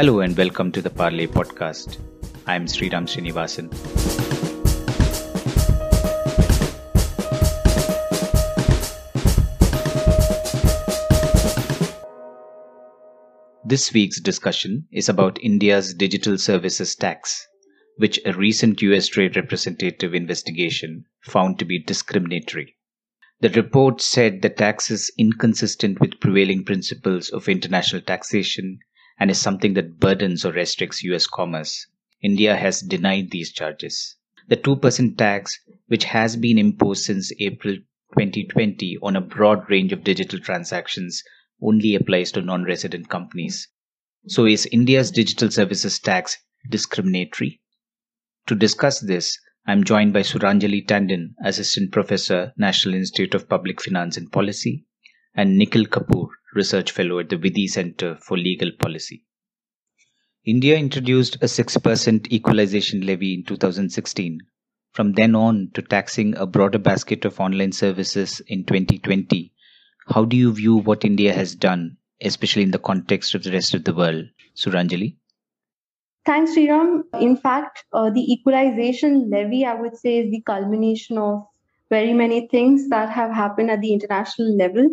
Hello and welcome to the Parley podcast. I'm Sriram Srinivasan. This week's discussion is about India's digital services tax, which a recent US Trade Representative investigation found to be discriminatory. The report said the tax is inconsistent with prevailing principles of international taxation and is something that burdens or restricts US commerce. India has denied these charges. The 2% tax, which has been imposed since April 2020 on a broad range of digital transactions, only applies to non resident companies. So, is India's digital services tax discriminatory? To discuss this, I'm joined by Suranjali Tandon, Assistant Professor, National Institute of Public Finance and Policy, and Nikhil Kapoor, Research Fellow at the Vidhi Center for Legal Policy. India introduced a 6% equalization levy in 2016. From then on to taxing a broader basket of online services in 2020, how do you view what India has done, especially in the context of the rest of the world? Suranjali? Thanks, Sriram. In fact, uh, the equalization levy, I would say, is the culmination of very many things that have happened at the international level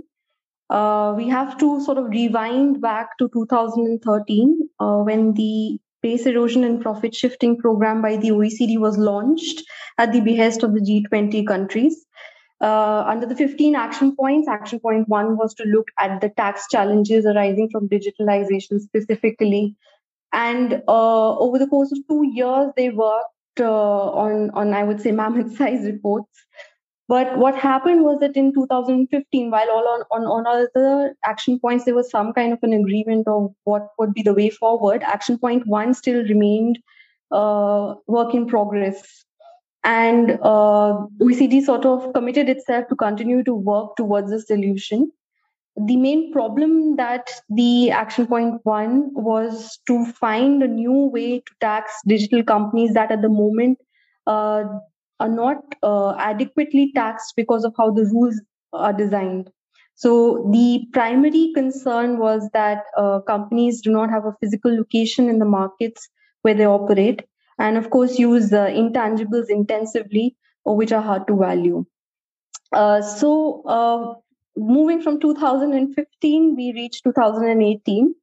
uh, we have to sort of rewind back to 2013 uh, when the base erosion and profit shifting program by the OECD was launched at the behest of the G20 countries. Uh, under the 15 action points, action point one was to look at the tax challenges arising from digitalization specifically. And uh, over the course of two years, they worked uh, on, on, I would say, mammoth size reports but what happened was that in 2015, while all on, on, on the action points, there was some kind of an agreement of what would be the way forward. Action point one still remained uh, work in progress. And uh, OECD sort of committed itself to continue to work towards a solution. The main problem that the action point one was to find a new way to tax digital companies that at the moment uh, are not uh, adequately taxed because of how the rules are designed. So the primary concern was that uh, companies do not have a physical location in the markets where they operate, and of course use uh, intangibles intensively, or which are hard to value. Uh, so uh, moving from 2015, we reached 2018.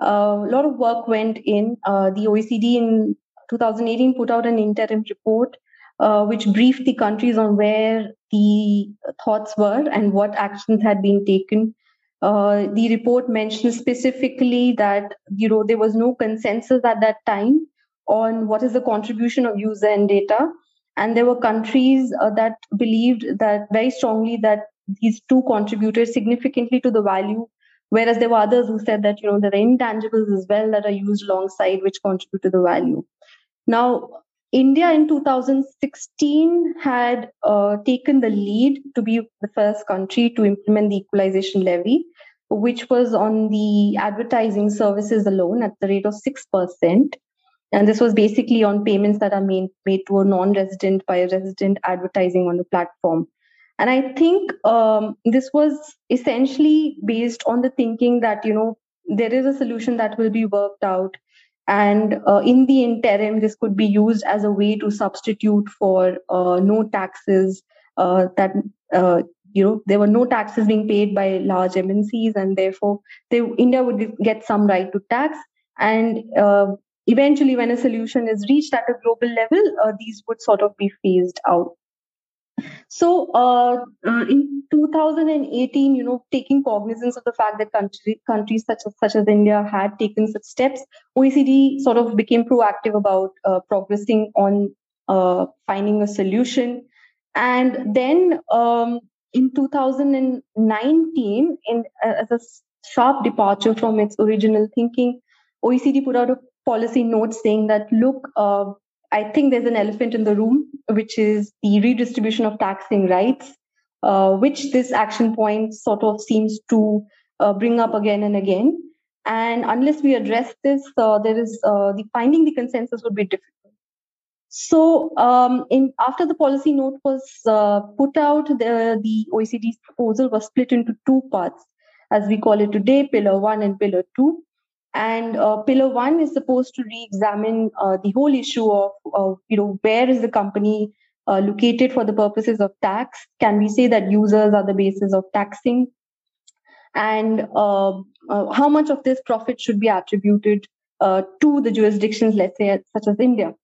Uh, a lot of work went in. the OECD in 2018 put out an interim report uh, which briefed the countries on where the thoughts were and what actions had been taken. Uh, the report mentioned specifically that you know there was no consensus at that time on what is the contribution of user and data, and there were countries uh, that believed that very strongly that these two contributed significantly to the value whereas there were others who said that you know there are intangibles as well that are used alongside which contribute to the value now India in 2016 had uh, taken the lead to be the first country to implement the equalization levy, which was on the advertising services alone at the rate of 6%. And this was basically on payments that are made, made to a non resident by a resident advertising on the platform. And I think um, this was essentially based on the thinking that, you know, there is a solution that will be worked out and uh, in the interim, this could be used as a way to substitute for uh, no taxes uh, that uh, you know there were no taxes being paid by large MNCs, and therefore they, India would get some right to tax. And uh, eventually, when a solution is reached at a global level, these would sort of be phased out. So uh, uh, in 2018, you know, taking cognizance of the fact that country, countries such as, such as India had taken such steps, OECD sort of became proactive about uh, progressing on uh, finding a solution. And then um, in 2019, in as a sharp departure from its original thinking, OECD put out a policy note saying that look, uh, I think there's an elephant in the room, which is the redistribution of taxing rights, uh, which this action point sort of seems to uh, bring up again and again. And unless we address this, uh, there is uh, the finding the consensus would be difficult. So, um, in after the policy note was uh, put out, the, the OECD's proposal was split into two parts, as we call it today, Pillar One and Pillar Two. And uh, pillar one is supposed to re-examine uh, the whole issue of, of, you know, where is the company uh, located for the purposes of tax? Can we say that users are the basis of taxing? And uh, uh, how much of this profit should be attributed uh, to the jurisdictions, let's say, such as India?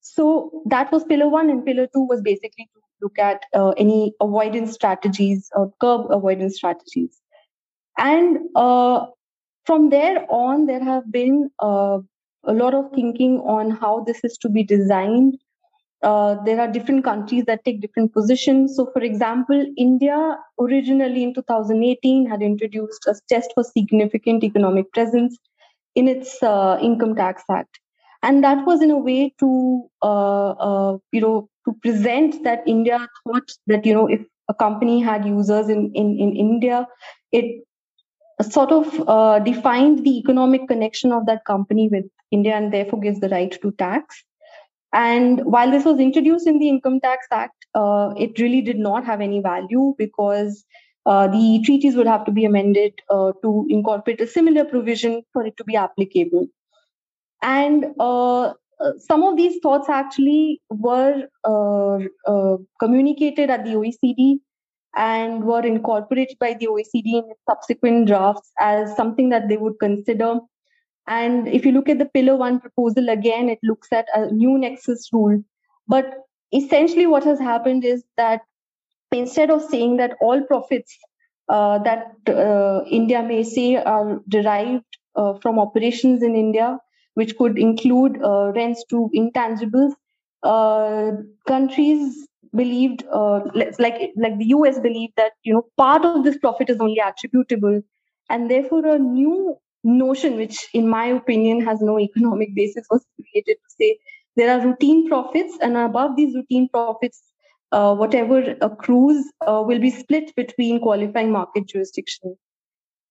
So that was pillar one, and pillar two was basically to look at uh, any avoidance strategies or curb avoidance strategies. And from there on, there have been uh, a lot of thinking on how this is to be designed. Uh, there are different countries that take different positions. So, for example, India originally in 2018 had introduced a test for significant economic presence in its uh, Income Tax Act and that was in a way to uh, uh, you know to present that India thought that you know if a company had users in in, in India, it sort of uh, defined the economic connection of that company with India and therefore gives the right to tax. And while this was introduced in the Income Tax Act, uh, it really did not have any value because uh, the treaties would have to be amended uh, to incorporate a similar provision for it to be applicable. And uh, uh, some of these thoughts actually were communicated at the OECD and were incorporated by the OECD in subsequent drafts as something that they would consider. And if you look at the Pillar 1 proposal again, it looks at a new nexus rule. But essentially, what has happened is that instead of saying that all profits uh, that uh, India may say are derived uh, from operations in India which could include uh, rents to intangibles. Uh, countries believed, uh, like like the US believed that you know part of this profit is only attributable, and therefore a new notion, which in my opinion has no economic basis, was created to say there are routine profits, and above these routine profits, uh, whatever accrues uh, will be split between qualifying market jurisdictions.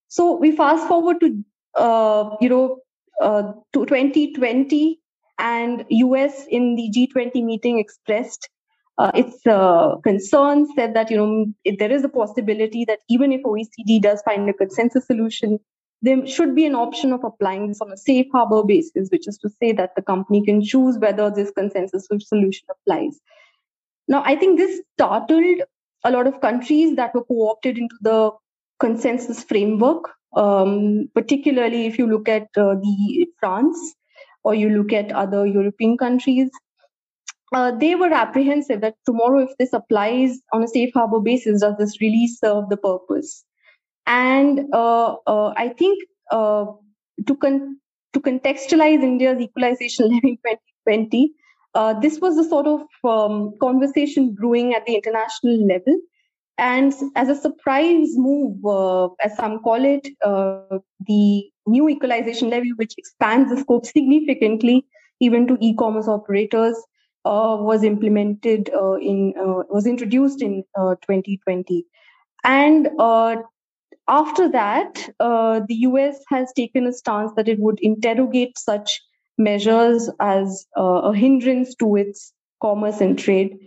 So we fast forward to uh, you know uh, to 2020 and US in the G20 meeting expressed uh, its uh, concerns, said that you know there is a possibility that even if OECD does find a consensus solution, there should be an option of applying this on a safe harbor basis, which is to say that the company can choose whether this consensus solution applies. Now, I think this startled a lot of countries that were co-opted into the consensus framework um, particularly if you look at uh, the France or you look at other European countries. Uh, they were apprehensive that tomorrow, if this applies on a safe harbor basis, does this really serve the purpose? And uh, uh I think uh, to con- to contextualize India's equalization levy 2020, uh, this was the sort of um, conversation brewing at the international level and as a surprise move, uh, as some call it, the new equalization levy, which expands the scope significantly even to e-commerce operators, was implemented uh, in uh, was introduced in 2020, uh, and after that, the US has taken a stance that it would interrogate such measures as a hindrance to its commerce and trade.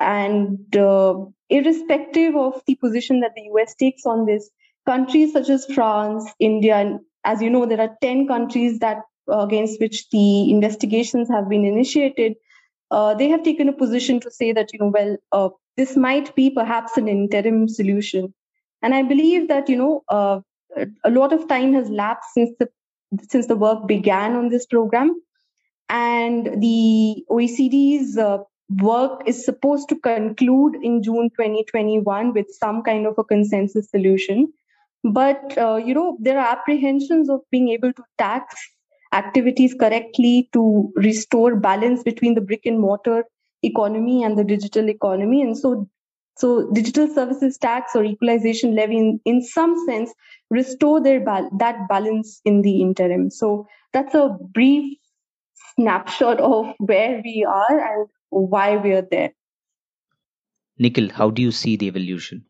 And uh, irrespective of the position that the US takes on this, countries such as France, India, and as you know, there are 10 countries that uh, against which the investigations have been initiated. Uh, they have taken a position to say that, you know, well, uh, this might be perhaps an interim solution. And I believe that, you know, uh, a lot of time has lapsed since the since the work began on this program. And the OECD's uh, work is supposed to conclude in June 2021 with some kind of a consensus solution. But, uh, you know, there are apprehensions of being able to tax activities correctly to restore balance between the brick and mortar economy and the digital economy. And so, so digital services tax or equalization levy, in, in some sense, restore their ba- that balance in the interim. So that's a brief snapshot of where we are and why we're there. Nikhil, how do you see the evolution?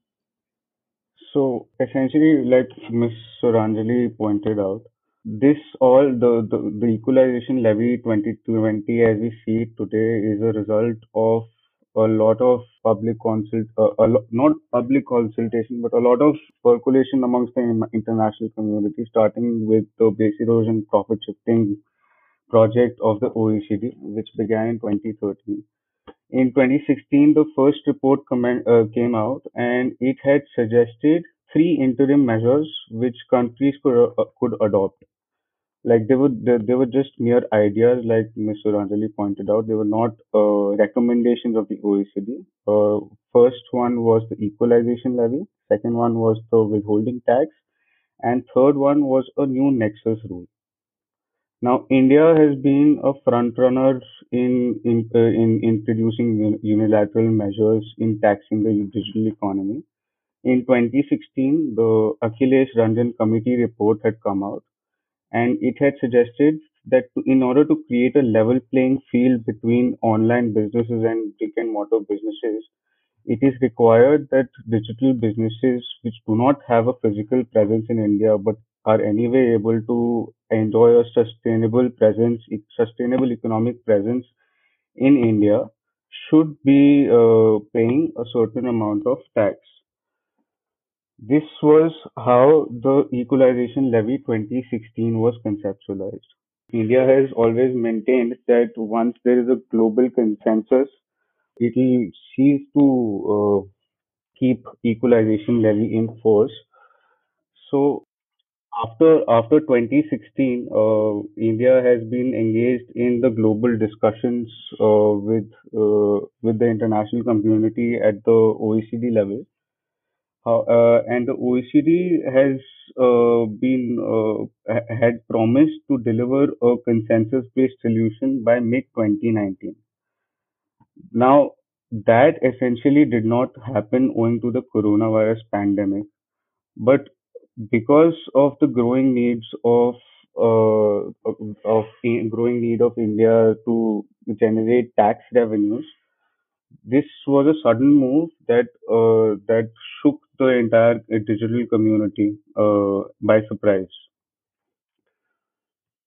So essentially, like Ms. Suranjali pointed out, this all the, the, the equalization levy 2020 as we see it today is a result of a lot of public consult, uh, a lo- not public consultation, but a lot of percolation amongst the international community, starting with the base erosion profit shifting project of the OECD, which began in 2013. In 2016, the first report comment, uh, came out, and it had suggested three interim measures which countries could, uh, could adopt like they were they, they were just mere ideas like mr Suranjali pointed out. They were not uh, recommendations of the OECD uh, first one was the equalization levy. Second one was the withholding tax. And third one was a new nexus rule. Now India has been a front runner in in, uh, in introducing unilateral measures in taxing the digital economy. In 2016 the Akhilesh Ranjan committee report had come out and it had suggested that in order to create a level playing field between online businesses and brick and mortar businesses, it is required that digital businesses which do not have a physical presence in India but are anyway able to enjoy a sustainable presence, sustainable economic presence in India should be uh, paying a certain amount of tax. This was how the Equalization Levy 2016 was conceptualized. India has always maintained that once there is a global consensus, it will cease to uh, keep equalization levy in force. So after after 2016, uh, India has been engaged in the global discussions uh, with uh, with the international community at the OECD level uh, and the OECD has uh, been uh, had promised to deliver a consensus-based solution by mid 2019. Now that essentially did not happen owing to the coronavirus pandemic, but because of the growing needs of uh, of growing need of India to generate tax revenues, this was a sudden move that uh, that shook the entire digital community uh, by surprise.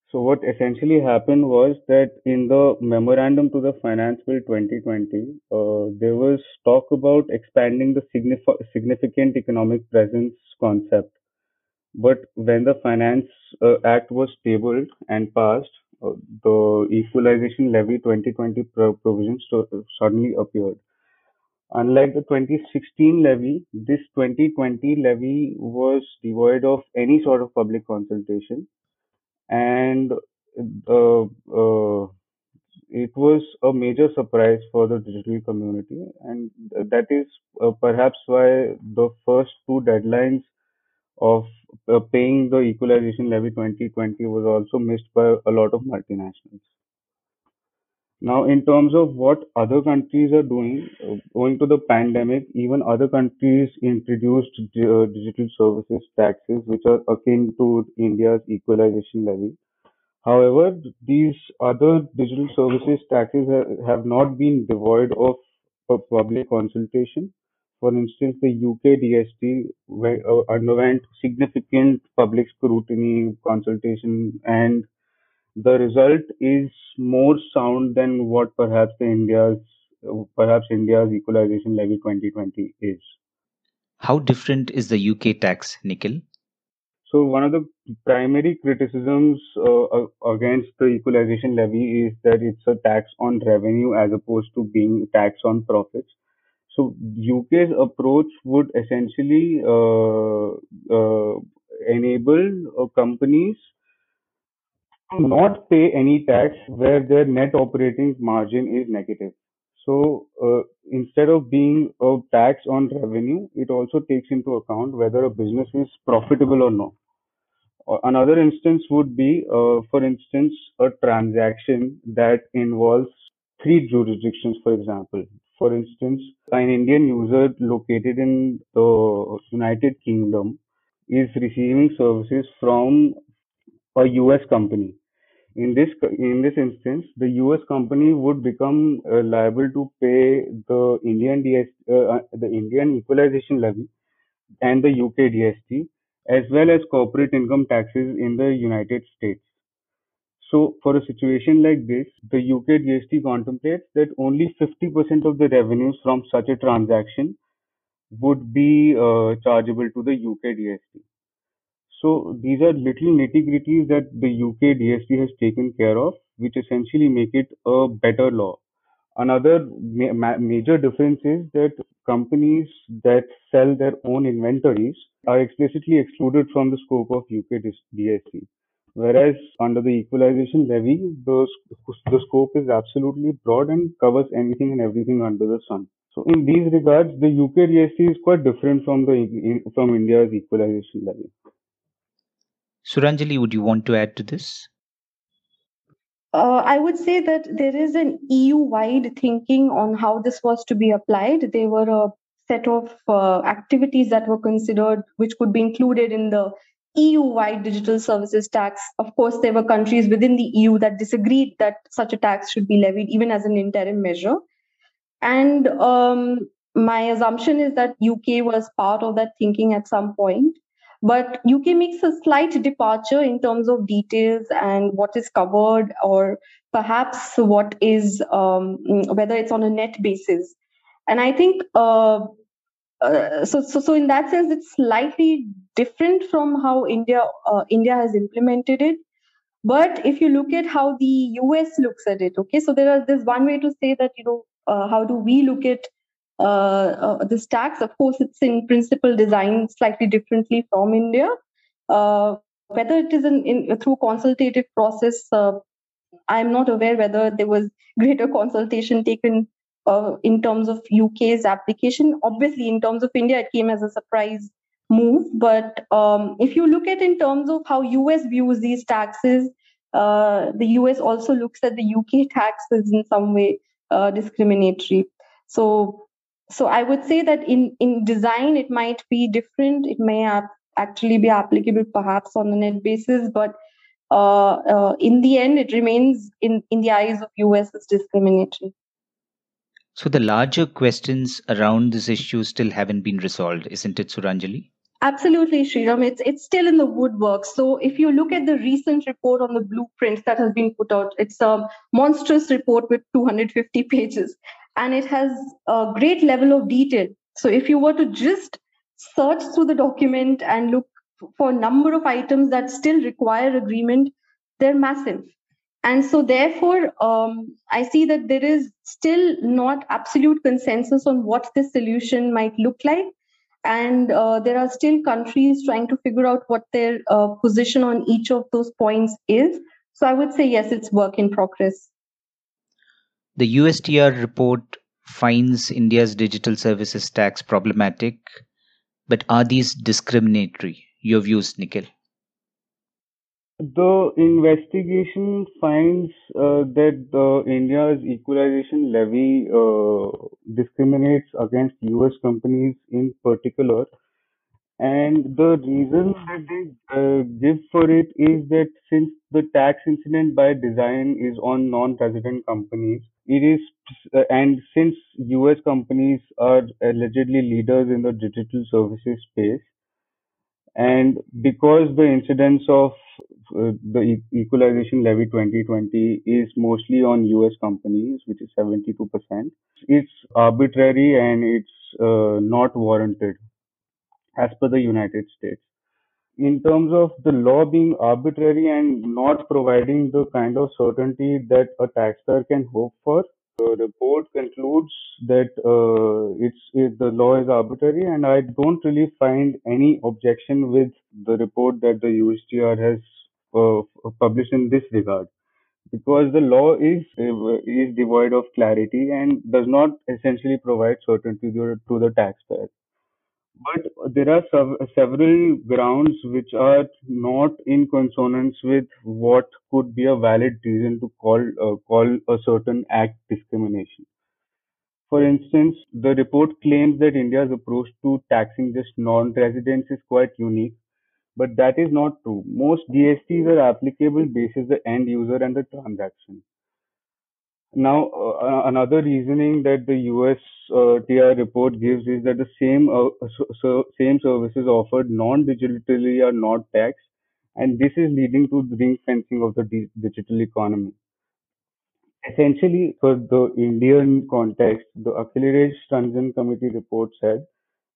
So what essentially happened was that in the memorandum to the Finance Bill 2020, uh, there was talk about expanding the signif- significant economic presence concept. But when the Finance uh, Act was tabled and passed, uh, the Equalization Levy 2020 pro- provisions suddenly appeared. Unlike the 2016 levy, this 2020 levy was devoid of any sort of public consultation, and uh, uh, it was a major surprise for the digital community, and that is uh, perhaps why the first two deadlines of uh, paying the equalization levy 2020 was also missed by a lot of multinationals. Now, in terms of what other countries are doing, uh, owing to the pandemic, even other countries introduced uh, digital services taxes, which are akin to India's equalization levy. However, these other digital services taxes have not been devoid of public consultation. For instance, the UK DST uh, underwent significant public scrutiny, consultation, and the result is more sound than what perhaps the India's perhaps India's equalization levy 2020 is. How different is the UK tax, Nikhil? So one of the primary criticisms uh, against the equalization levy is that it's a tax on revenue as opposed to being a tax on profits. So UK's approach would essentially uh, uh, enable uh, companies not pay any tax where their net operating margin is negative. So uh, instead of being a tax on revenue, it also takes into account whether a business is profitable or not. Another instance would be, uh, for instance, a transaction that involves three jurisdictions, for example. For instance, an Indian user located in the United Kingdom is receiving services from a US company in this in this instance, the U.S. company would become uh, liable to pay the Indian DS, uh, uh, the Indian equalization levy and the UK DST, as well as corporate income taxes in the United States. So for a situation like this, the UK DST contemplates that only 50% of the revenues from such a transaction would be uh, chargeable to the UK DST. So these are little nitty gritties that the UK DST has taken care of, which essentially make it a better law. Another ma- major difference is that companies that sell their own inventories are explicitly excluded from the scope of UK DST. Whereas under the equalization levy, the, the scope is absolutely broad and covers anything and everything under the sun. So in these regards, the UK DST is quite different from the from India's equalization levy. Suranjali, would you want to add to this? Uh, I would say that there is an EU wide thinking on how this was to be applied. There were a set of uh, activities that were considered, which could be included in the EU wide digital services tax. Of course, there were countries within the EU that disagreed that such a tax should be levied, even as an interim measure. And um, my assumption is that UK was part of that thinking at some point. But UK makes a slight departure in terms of details and what is covered, or perhaps what is um, whether it's on a net basis. And I think uh, uh, so, so so in that sense, it's slightly different from how India uh, India has implemented it. But if you look at how the US looks at it, okay, so there are there's one way to say that you know uh, how do we look at uh, uh, this tax. Of course, it's in principle designed slightly differently from India. Whether it is in, in through consultative process, I'm not aware whether there was greater consultation taken uh, in terms of UK's application. Obviously, in terms of India, it came as a surprise move. But um, if you look at in terms of how US views these taxes, uh, the US also looks at the UK taxes in some way uh, discriminatory. So so i would say that in in design it might be different it may actually be applicable perhaps on a net basis but uh, uh, in the end it remains in in the eyes of us as discriminatory so the larger questions around this issue still haven't been resolved isn't it suranjali Absolutely, Sriram. It's it's still in the woodwork. So if you look at the recent report on the blueprints that has been put out, it's a monstrous report with 250 pages and it has a great level of detail. So if you were to just search through the document and look for a number of items that still require agreement, they're massive. And so, therefore, um, I see that there is still not absolute consensus on what this solution might look like. And uh, there are still countries trying to figure out what their uh, position on each of those points is. So, I would say, yes, it's work in progress. The USTR report finds India's digital services tax problematic, but are these discriminatory? Your views, Nikhil? The investigation finds uh, that the India's equalization levy uh, discriminates against US companies in particular. And the reason that they uh, give for it is that since the tax incident by design is on non-resident companies, it is, uh, and since US companies are allegedly leaders in the digital services space, and because the incidence of uh, the equalization levy 2020 is mostly on US companies, which is 72%, it's arbitrary and it's uh, not warranted as per the United States. In terms of the law being arbitrary and not providing the kind of certainty that a taxpayer can hope for, the report concludes that uh, it's it, the law is arbitrary, and I don't really find any objection with the report that the USTR has uh, published in this regard, because the law is is devoid of clarity and does not essentially provide certainty to, to the taxpayer. But there are several grounds which are not in consonance with what could be a valid reason to call uh, call a certain act discrimination. For instance, the report claims that India's approach to taxing just non-residents is quite unique, but that is not true. Most GSTs are applicable basis the end user and the transaction. Now, uh, another reasoning that the US uh, TR report gives is that the same uh, so, so same services offered non-digitally are not taxed, and this is leading to the ring fencing of the digital economy. Essentially, for the Indian context, the Akhilesh Ranjan Committee report said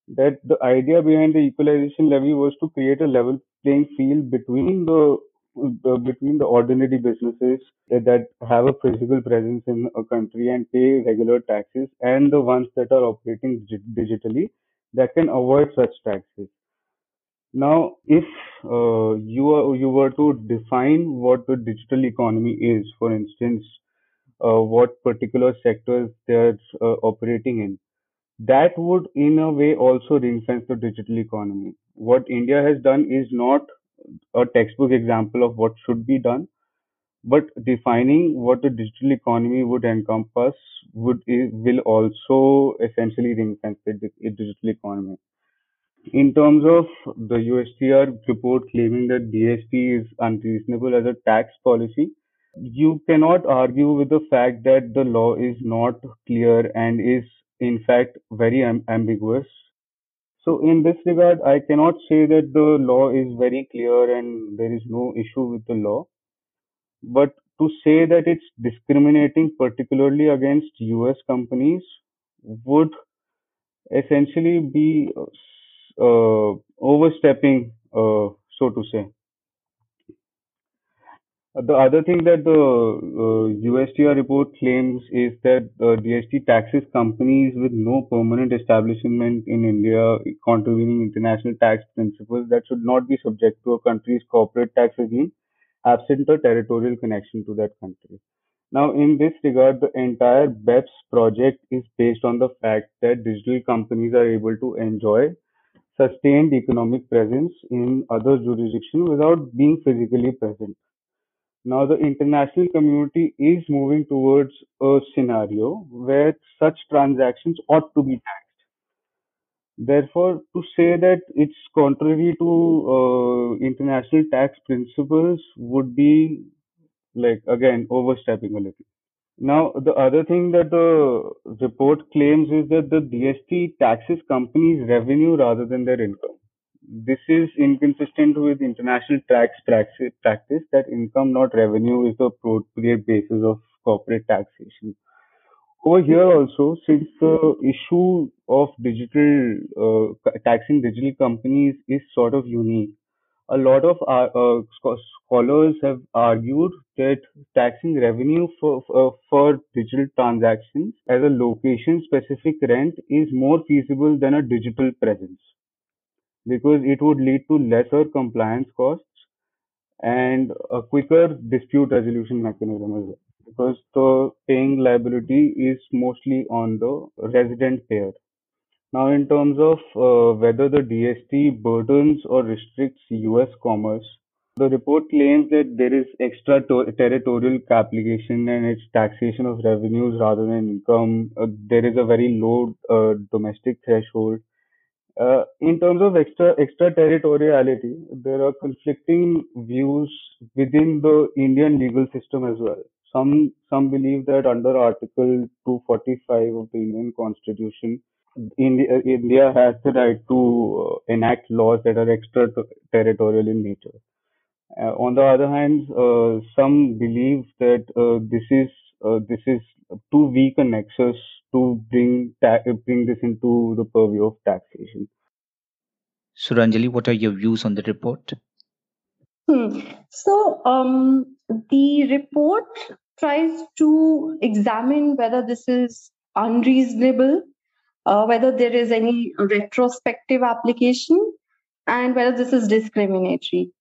that the idea behind the equalization levy was to create a level playing field between the, the between the ordinary businesses that, that have a physical presence in a country and pay regular taxes and the ones that are operating digitally that can avoid such taxes. Now, if uh, you are, you were to define what the digital economy is, for instance, uh, what particular sectors they are uh, operating in, that would in a way also ring fence the digital economy. What India has done is not a textbook example of what should be done, but defining what the digital economy would encompass would eh, will also essentially ring fence the digital economy. In terms of the USTR report claiming that DST is unreasonable as a tax policy, you cannot argue with the fact that the law is not clear and is in fact very ambiguous. So in this regard, I cannot say that the law is very clear and there is no issue with the law. But to say that it's discriminating particularly against US companies would essentially be uh, overstepping, uh, so to say. The other thing that the uh, USTR report claims is that uh, DST taxes companies with no permanent establishment in India contravening international tax principles that should not be subject to a country's corporate tax regime absent a territorial connection to that country. Now, in this regard, the entire BEPS project is based on the fact that digital companies are able to enjoy sustained economic presence in other jurisdictions without being physically present. Now, the international community is moving towards a scenario where such transactions ought to be taxed. Therefore, to say that it's contrary to uh, international tax principles would be like again overstepping a little. Now, the other thing that the report claims is that the DST taxes companies' revenue rather than their income. This is inconsistent with international tax practice that income, not revenue, is the appropriate basis of corporate taxation. Over here also, since the issue of digital uh, taxing digital companies is sort of unique, a lot of uh, uh, scholars have argued that taxing revenue for, for, for digital transactions as a location specific rent is more feasible than a digital presence because it would lead to lesser compliance costs and a quicker dispute resolution mechanism as well because the paying liability is mostly on the resident payer. Now, in terms of uh, whether the DST burdens or restricts US commerce, the report claims that there is extra territorial application and its taxation of revenues rather than income. Uh, there is a very low uh, domestic threshold. Uh, in terms of extra extraterritoriality, there are conflicting views within the Indian legal system as well. Some some believe that under Article 245 of the Indian Constitution, India, India has the right to uh, enact laws that are extraterritorial in nature. Uh, on the other hand, uh, some believe that uh, this is uh, this is too weak a nexus to bring ta- bring this into the purview of taxation. Suranjali, what are your views on the report? Hmm. So, um, the report tries to examine whether this is unreasonable uh, whether there is any retrospective application, and whether this is discriminatory.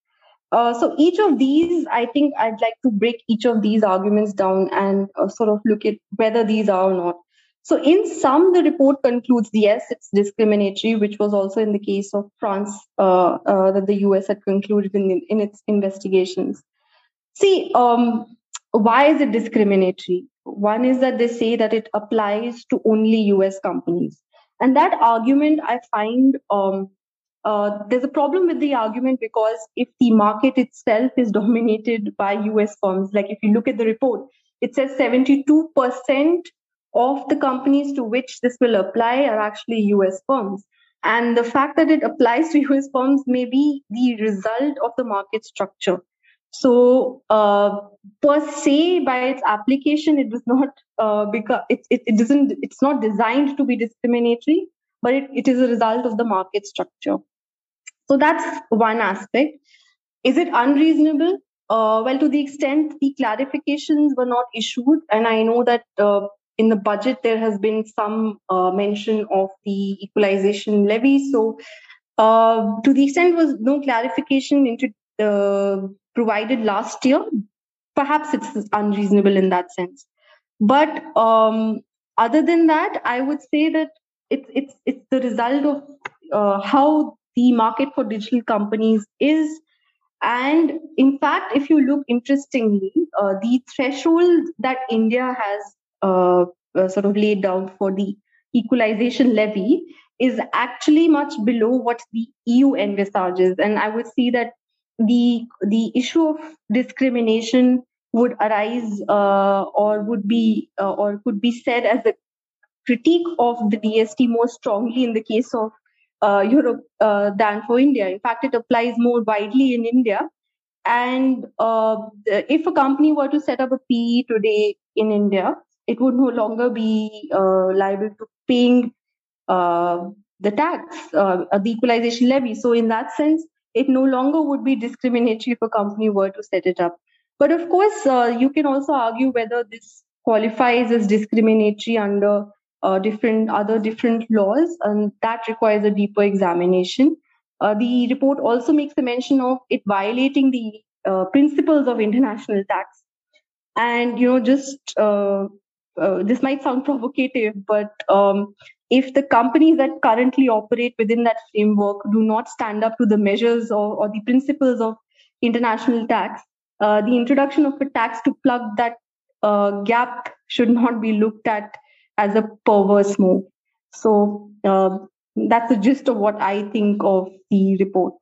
Uh, so each of these, I think I'd like to break each of these arguments down and uh, sort of look at whether these are or not. So in sum, the report concludes yes, it's discriminatory, which was also in the case of France uh, uh that the US had concluded in, in its investigations. See, um, why is it discriminatory? One is that they say that it applies to only US companies. And that argument I find um, uh, there's a problem with the argument because if the market itself is dominated by US firms, like if you look at the report, it says 72% of the companies to which this will apply are actually US firms. And the fact that it applies to US firms may be the result of the market structure. So, uh, per se, by its application, it does not uh, because it, it, it doesn't it's not designed to be discriminatory, but it, it is a result of the market structure. So that's one aspect. Is it unreasonable? Uh, well, to the extent the clarifications were not issued, and I know that uh, in the budget there has been some uh, mention of the equalization levy. So, uh, to the extent was no clarification into uh, provided last year, perhaps it's unreasonable in that sense. But um, other than that, I would say that it's it's it's the result of uh, how the market for digital companies is and in fact, if you look interestingly, uh, the threshold that India has sort of laid down for the equalization levy is actually much below what the EU envisages. And I would see that the the issue of discrimination would arise uh, or would be uh, or could be said as a critique of the DST more strongly in the case of uh, Europe uh, than for India. In fact, it applies more widely in India. And uh, if a company were to set up a PE today in India, it would no longer be uh, liable to paying uh, the tax, uh, the equalization levy. So, in that sense, it no longer would be discriminatory if a company were to set it up. But of course, you can also argue whether this qualifies as discriminatory under uh, different other different laws, and that requires a deeper examination. Uh, the report also makes a mention of it violating the uh, principles of international tax, and you know, just uh, uh, this might sound provocative, but um, if the companies that currently operate within that framework do not stand up to the measures or, or the principles of international tax, uh, the introduction of a tax to plug that gap should not be looked at as a perverse move. So um, that's the gist of what I think of the report.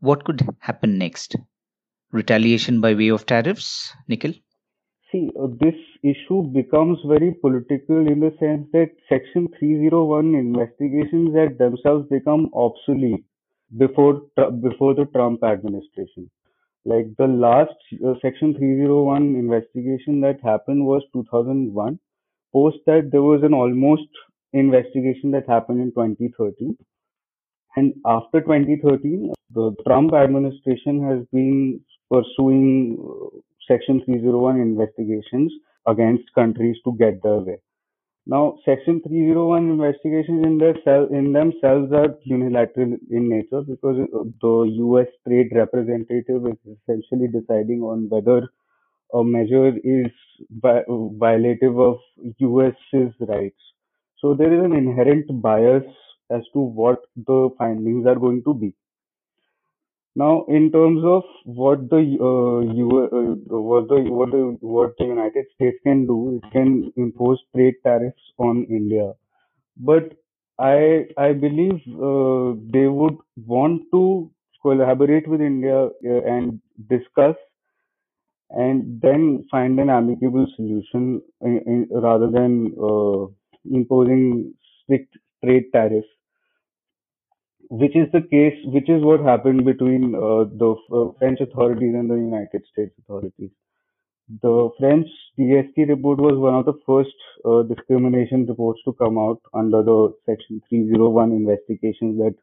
What could happen next? Retaliation by way of tariffs, Nikhil? See, uh, this issue becomes very political in the sense that Section 301 investigations that themselves become obsolete before before the Trump administration. Like the last uh, Section 301 investigation that happened was 2001, Post that, there was an almost investigation that happened in 2013. And after 2013, the Trump administration has been pursuing uh, Section 301 investigations against countries to get their way. Now, Section 301 investigations in, their in themselves are unilateral in nature because the US trade representative is essentially deciding on whether a measure is vi- violative of US's rights. So there is an inherent bias as to what the findings are going to be. Now, in terms of what the uh, uh, what the what the what the United States can do, it can impose trade tariffs on India, but I I believe uh, they would want to collaborate with India uh, and discuss and then find an amicable solution in, in, rather than uh, imposing strict trade tariffs, which is the case, which is what happened between uh, the uh, French authorities and the United States authorities. The French DST report was one of the first uh, discrimination reports to come out under the Section 301 investigations that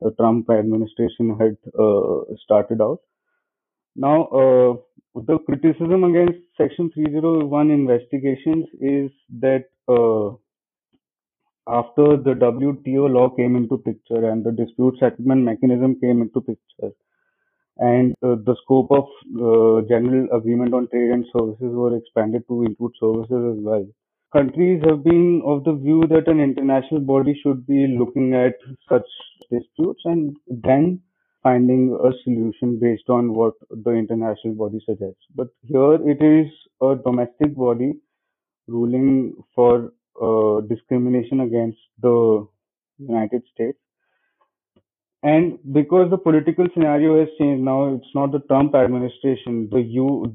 the Trump administration had uh, started out. Now, uh, the criticism against Section 301 investigations is that uh, after the WTO law came into picture and the dispute settlement mechanism came into picture, and uh, the scope of uh, general agreement on trade and services were expanded to include services as well. Countries have been of the view that an international body should be looking at such disputes and then finding a solution based on what the international body suggests. But here it is a domestic body ruling for uh, discrimination against the United States. And because the political scenario has changed now, it's not the Trump administration. The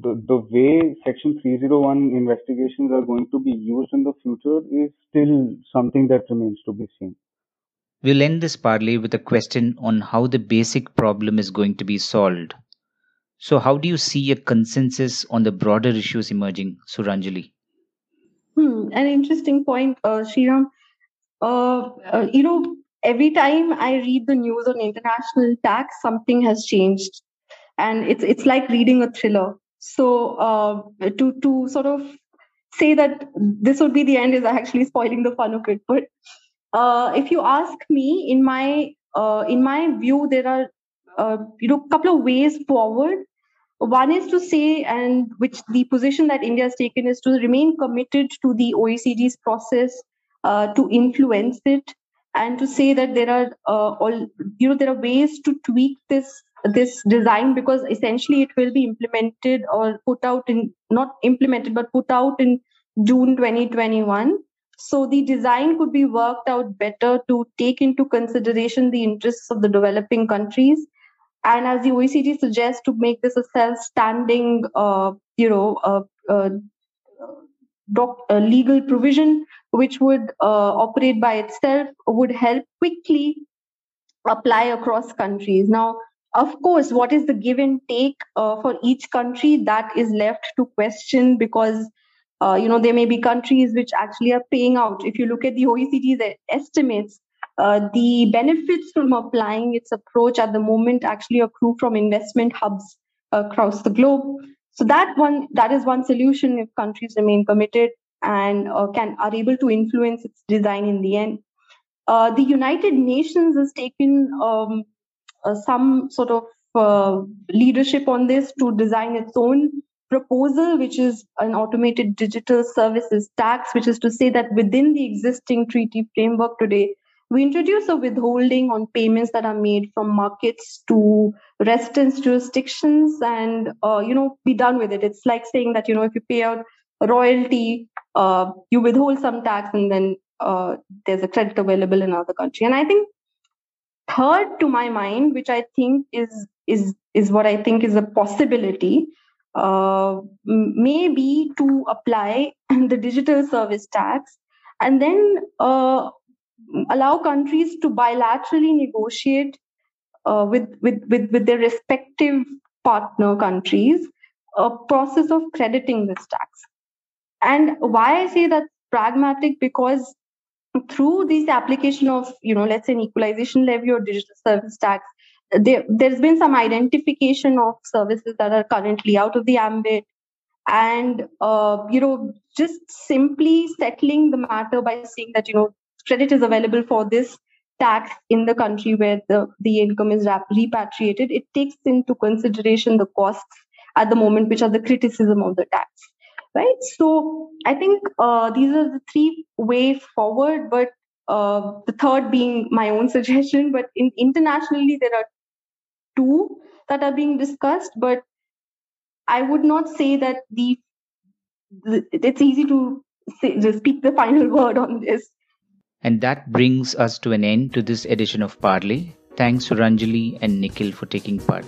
the, the way Section 301 investigations are going to be used in the future is still something that remains to be seen. We'll end this parley with a question on how the basic problem is going to be solved. So, how do you see a consensus on the broader issues emerging, Suranjali? Hmm, an interesting point, uh. Uh, uh, you know, every time I read the news on international tax, something has changed, and it's it's like reading a thriller. So, uh, to to sort of say that this would be the end is actually spoiling the fun of it. But uh, if you ask me, in my uh, in my view, there are uh, you know a couple of ways forward. One is to say, and which the position that India has taken is to remain committed to the OECD's process, uh, to influence it, and to say that there are uh, all you know there are ways to tweak this this design because essentially it will be implemented or put out in not implemented but put out in June 2021 so the design could be worked out better to take into consideration the interests of the developing countries. And as the OECD suggests, to make this a self-standing, uh, you know, uh, uh, doc- legal provision which would uh, operate by itself would help quickly apply across countries. Now, of course, what is the give and take uh, for each country that is left to question because uh, you know, there may be countries which actually are paying out. If you look at the OECD's estimates, uh, the benefits from applying its approach at the moment actually accrue from investment hubs across the globe. So that one, that is one solution if countries remain committed and uh, can are able to influence its design in the end. Uh, the United Nations has taken um, uh, some sort of uh, leadership on this to design its own proposal, which is an automated digital services tax, which is to say that within the existing treaty framework today, we introduce a withholding on payments that are made from markets to residence jurisdictions and uh, you know be done with it. It's like saying that you know if you pay out royalty uh, you withhold some tax and then uh, there's a credit available in another country. And i think third to my mind which i think is is is what i think is a possibility uh, maybe to apply the digital service tax and then uh, allow countries to bilaterally negotiate uh, with, with, with, with their respective partner countries a process of crediting this tax. And why I say that pragmatic because through this application of, you know, let's say an equalization levy or digital service tax, there, there's been some identification of services that are currently out of the ambit and uh, you know just simply settling the matter by saying that you know credit is available for this tax in the country where the, the income is repatriated it takes into consideration the costs at the moment which are the criticism of the tax right so i think uh, these are the three way forward but uh, the third being my own suggestion but in, internationally there are two that are being discussed, but I would not say that the, the it's easy to say, speak the final word on this. And that brings us to an end to this edition of Parley. Thanks Suranjali and Nikhil for taking part.